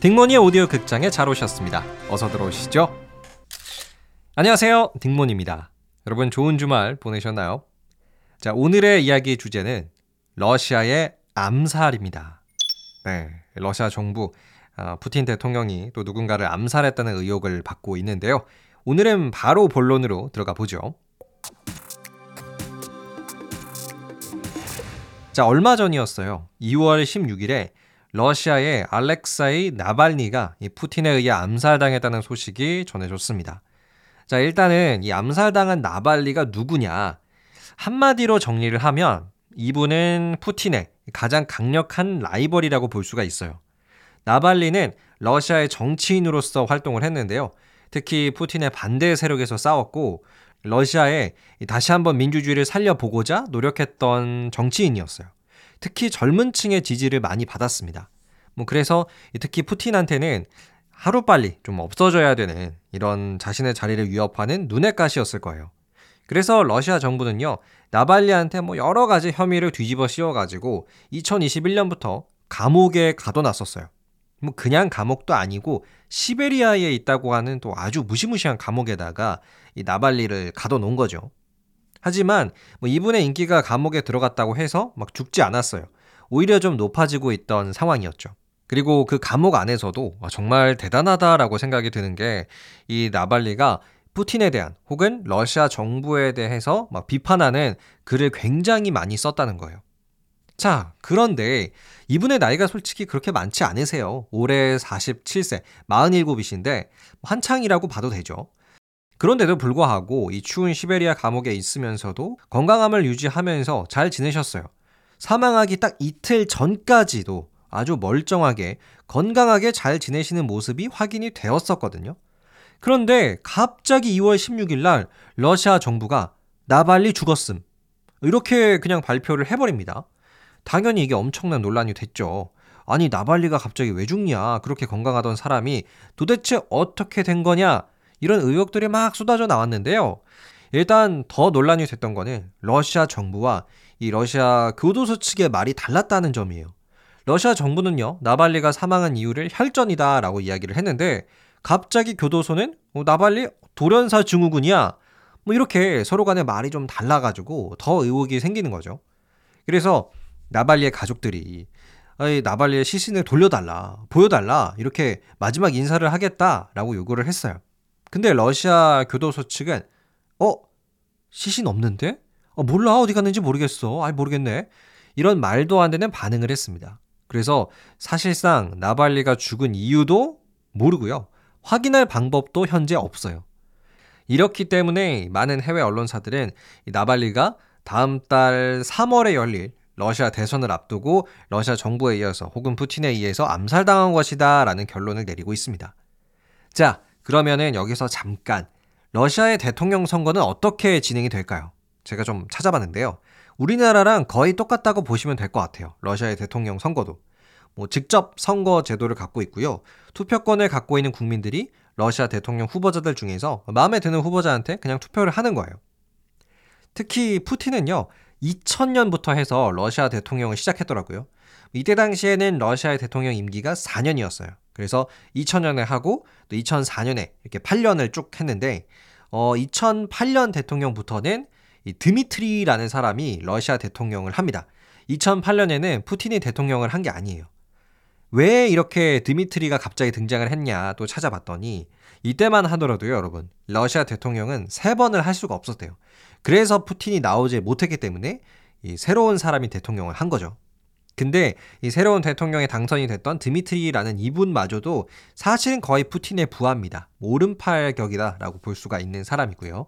딩모니의 오디오 극장에 잘 오셨습니다. 어서 들어오시죠. 안녕하세요. 딩몬입니다. 여러분 좋은 주말 보내셨나요? 자, 오늘의 이야기 주제는 러시아의 암살입니다. 네, 러시아 정부 아, 푸틴 대통령이 또 누군가를 암살했다는 의혹을 받고 있는데요. 오늘은 바로 본론으로 들어가 보죠. 자, 얼마 전이었어요. 2월 16일에 러시아의 알렉사이 나발니가 이 푸틴에 의해 암살당했다는 소식이 전해졌습니다. 자, 일단은 이 암살당한 나발리가 누구냐? 한마디로 정리를 하면 이분은 푸틴의 가장 강력한 라이벌이라고 볼 수가 있어요. 나발리는 러시아의 정치인으로서 활동을 했는데요. 특히 푸틴의 반대 세력에서 싸웠고 러시아에 다시 한번 민주주의를 살려보고자 노력했던 정치인이었어요. 특히 젊은 층의 지지를 많이 받았습니다. 뭐 그래서 특히 푸틴한테는 하루빨리 좀 없어져야 되는 이런 자신의 자리를 위협하는 눈의 가시였을 거예요. 그래서 러시아 정부는요, 나발리한테 뭐 여러 가지 혐의를 뒤집어 씌워가지고 2021년부터 감옥에 가둬놨었어요. 뭐 그냥 감옥도 아니고 시베리아에 있다고 하는 또 아주 무시무시한 감옥에다가 이 나발리를 가둬놓은 거죠. 하지만 뭐 이분의 인기가 감옥에 들어갔다고 해서 막 죽지 않았어요. 오히려 좀 높아지고 있던 상황이었죠. 그리고 그 감옥 안에서도 정말 대단하다라고 생각이 드는 게 이 나발리가 푸틴에 대한 혹은 러시아 정부에 대해서 막 비판하는 글을 굉장히 많이 썼다는 거예요. 자, 그런데 이분의 나이가 솔직히 그렇게 많지 않으세요. 올해 47세, 47이신데 한창이라고 봐도 되죠. 그런데도 불구하고 이 추운 시베리아 감옥에 있으면서도 건강함을 유지하면서 잘 지내셨어요. 사망하기 딱 이틀 전까지도 아주 멀쩡하게 건강하게 잘 지내시는 모습이 확인이 되었었거든요. 그런데 갑자기 2월 16일 날 러시아 정부가 나발리 죽었음. 이렇게 그냥 발표를 해버립니다. 당연히 이게 엄청난 논란이 됐죠. 아니, 나발리가 갑자기 왜 죽냐? 그렇게 건강하던 사람이 도대체 어떻게 된 거냐? 이런 의혹들이 막 쏟아져 나왔는데요. 일단 더 논란이 됐던 거는 러시아 정부와 이 러시아 교도소 측의 말이 달랐다는 점이에요. 러시아 정부는요, 나발리가 사망한 이유를 혈전이다 라고 이야기를 했는데, 갑자기 교도소는 어, 나발리 돌연사 증후군이야. 뭐 이렇게 서로 간에 말이 좀 달라가지고 더 의혹이 생기는 거죠. 그래서 나발리의 가족들이 나발리의 시신을 돌려달라, 보여달라, 이렇게 마지막 인사를 하겠다라고 요구를 했어요. 근데 러시아 교도소 측은 어 시신 없는데? 어, 몰라 어디 갔는지 모르겠어. 아 모르겠네. 이런 말도 안 되는 반응을 했습니다. 그래서 사실상 나발리가 죽은 이유도 모르고요. 확인할 방법도 현재 없어요. 이렇기 때문에 많은 해외 언론사들은 나발리가 다음 달 3월에 열릴 러시아 대선을 앞두고 러시아 정부에 의해서 혹은 푸틴에 의해서 암살당한 것이다 라는 결론을 내리고 있습니다. 자, 그러면은 여기서 잠깐 러시아의 대통령 선거는 어떻게 진행이 될까요? 제가 좀 찾아봤는데요. 우리나라랑 거의 똑같다고 보시면 될 것 같아요. 러시아의 대통령 선거도. 뭐 직접 선거 제도를 갖고 있고요. 투표권을 갖고 있는 국민들이 러시아 대통령 후보자들 중에서 마음에 드는 후보자한테 그냥 투표를 하는 거예요. 특히 푸틴은요. 2000년부터 해서 러시아 대통령을 시작했더라고요. 이때 당시에는 러시아의 대통령 임기가 4년이었어요. 그래서 2000년에 하고 또 2004년에 이렇게 8년을 쭉 했는데 어 2008년 대통령부터는 이 드미트리라는 사람이 러시아 대통령을 합니다. 2008년에는 푸틴이 대통령을 한 게 아니에요. 왜 이렇게 드미트리가 갑자기 등장을 했냐 또 찾아봤더니 이때만 하더라도요, 여러분. 러시아 대통령은 세 번을 할 수가 없었대요. 그래서 푸틴이 나오지 못했기 때문에 이 새로운 사람이 대통령을 한 거죠. 근데 이 새로운 대통령에 당선이 됐던 드미트리라는 이분마저도 사실은 거의 푸틴의 부하입니다. 오른팔 격이다라고 볼 수가 있는 사람이고요.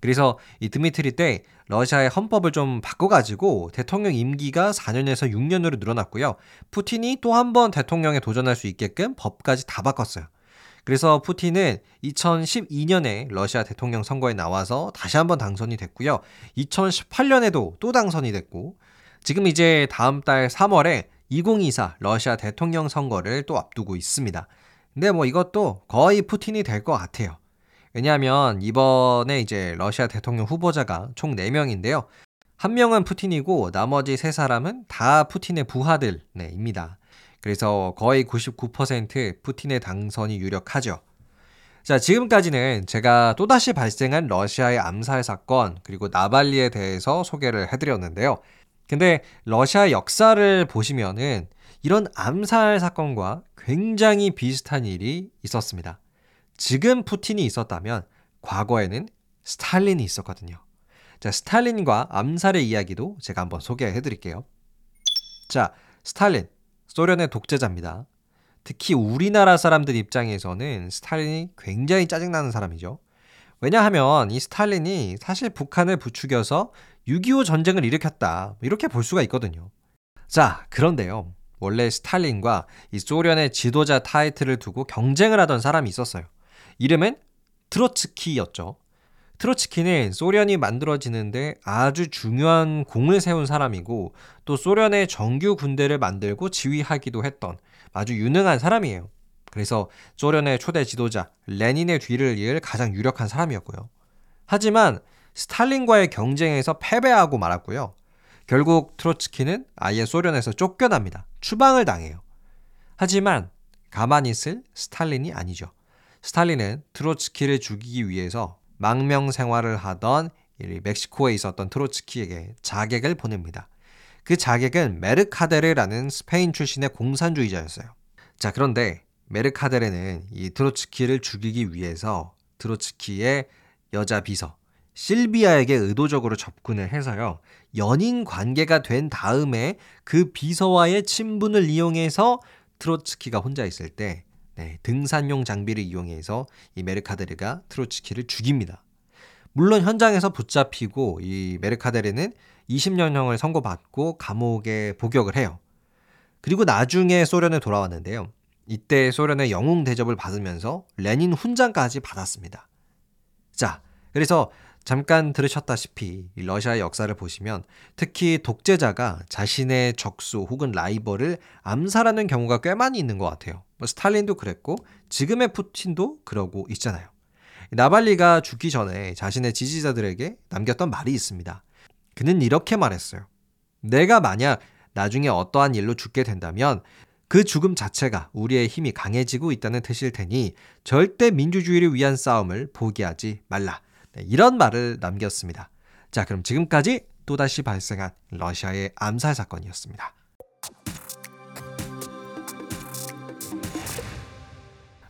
그래서 이 드미트리 때 러시아의 헌법을 좀 바꿔가지고 대통령 임기가 4년에서 6년으로 늘어났고요. 푸틴이 또 한 번 대통령에 도전할 수 있게끔 법까지 다 바꿨어요. 그래서 푸틴은 2012년에 러시아 대통령 선거에 나와서 다시 한번 당선이 됐고요. 2018년에도 또 당선이 됐고 지금 이제 다음 달 3월에 2024 러시아 대통령 선거를 또 앞두고 있습니다. 근데 뭐 이것도 거의 푸틴이 될 것 같아요. 왜냐하면 이번에 이제 러시아 대통령 후보자가 총 4명인데요. 한 명은 푸틴이고 나머지 세 사람은 다 푸틴의 부하들입니다. 그래서 거의 99% 푸틴의 당선이 유력하죠. 자, 지금까지는 제가 또다시 발생한 러시아의 암살 사건, 그리고 나발리에 대해서 소개를 해드렸는데요. 근데 러시아 역사를 보시면은 이런 암살 사건과 굉장히 비슷한 일이 있었습니다. 지금 푸틴이 있었다면 과거에는 스탈린이 있었거든요. 자, 스탈린과 암살의 이야기도 제가 한번 소개해 드릴게요. 자, 스탈린, 소련의 독재자입니다. 특히 우리나라 사람들 입장에서는 스탈린이 굉장히 짜증나는 사람이죠. 왜냐하면 이 스탈린이 사실 북한을 부추겨서 6.25 전쟁을 일으켰다. 이렇게 볼 수가 있거든요. 자, 그런데요. 원래 스탈린과 이 소련의 지도자 타이틀을 두고 경쟁을 하던 사람이 있었어요. 이름은 트로츠키였죠. 트로츠키는 소련이 만들어지는데 아주 중요한 공을 세운 사람이고 또 소련의 정규 군대를 만들고 지휘하기도 했던 아주 유능한 사람이에요. 그래서 소련의 초대 지도자 레닌의 뒤를 이을 가장 유력한 사람이었고요. 하지만 스탈린과의 경쟁에서 패배하고 말았고요. 결국 트로츠키는 아예 소련에서 쫓겨납니다. 추방을 당해요. 하지만 가만히 있을 스탈린이 아니죠. 스탈린은 트로츠키를 죽이기 위해서 망명 생활을 하던 멕시코에 있었던 트로츠키에게 자객을 보냅니다. 그 자객은 메르카데르라는 스페인 출신의 공산주의자였어요. 자, 그런데 메르카데르는 이 트로츠키를 죽이기 위해서 트로츠키의 여자 비서 실비아에게 의도적으로 접근을 해서요. 연인 관계가 된 다음에 그 비서와의 친분을 이용해서 트로츠키가 혼자 있을 때 네, 등산용 장비를 이용해서 이 메르카데르가 트로츠키를 죽입니다. 물론 현장에서 붙잡히고 이 메르카데르는 20년형을 선고받고 감옥에 복역을 해요. 그리고 나중에 소련에 돌아왔는데요. 이때 소련의 영웅 대접을 받으면서 레닌 훈장까지 받았습니다. 자, 그래서 잠깐 들으셨다시피 러시아의 역사를 보시면 특히 독재자가 자신의 적수 혹은 라이벌을 암살하는 경우가 꽤 많이 있는 것 같아요. 뭐 스탈린도 그랬고 지금의 푸틴도 그러고 있잖아요. 나발리가 죽기 전에 자신의 지지자들에게 남겼던 말이 있습니다. 그는 이렇게 말했어요. 내가 만약 나중에 어떠한 일로 죽게 된다면 그 죽음 자체가 우리의 힘이 강해지고 있다는 뜻일 테니 절대 민주주의를 위한 싸움을 포기하지 말라. 네, 이런 말을 남겼습니다. 자, 그럼 지금까지 또다시 발생한 러시아의 암살 사건이었습니다.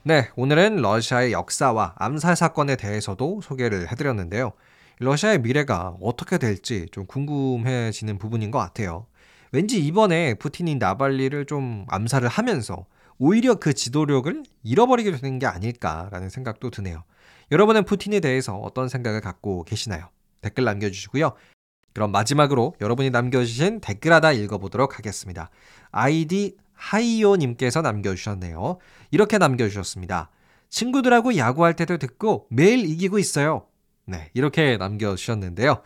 네, 오늘은 러시아의 역사와 암살 사건에 대해서도 소개를 해드렸는데요. 러시아의 미래가 어떻게 될지 좀 궁금해지는 부분인 것 같아요. 왠지 이번에 푸틴이 나발리를 좀 암살을 하면서 오히려 그 지도력을 잃어버리게 되는 게 아닐까라는 생각도 드네요. 여러분은 푸틴에 대해서 어떤 생각을 갖고 계시나요? 댓글 남겨주시고요. 그럼 마지막으로 여러분이 남겨주신 댓글 하나 읽어보도록 하겠습니다. 아이디 하이오님께서 남겨주셨네요. 이렇게 남겨주셨습니다. 친구들하고 야구할 때도 듣고 매일 이기고 있어요. 네, 이렇게 남겨주셨는데요.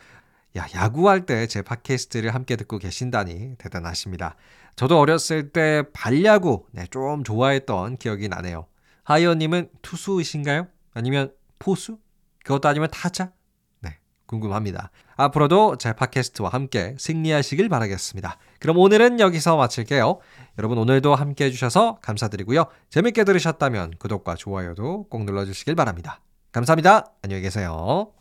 야, 야구할 때 제 팟캐스트를 함께 듣고 계신다니 대단하십니다. 저도 어렸을 때 발야구 네, 좀 좋아했던 기억이 나네요. 하이오님은 투수이신가요? 아니면 포수? 그것도 아니면 타자? 네, 궁금합니다. 앞으로도 제 팟캐스트와 함께 승리하시길 바라겠습니다. 그럼 오늘은 여기서 마칠게요. 여러분 오늘도 함께 해주셔서 감사드리고요. 재밌게 들으셨다면 구독과 좋아요도 꼭 눌러주시길 바랍니다. 감사합니다. 안녕히 계세요.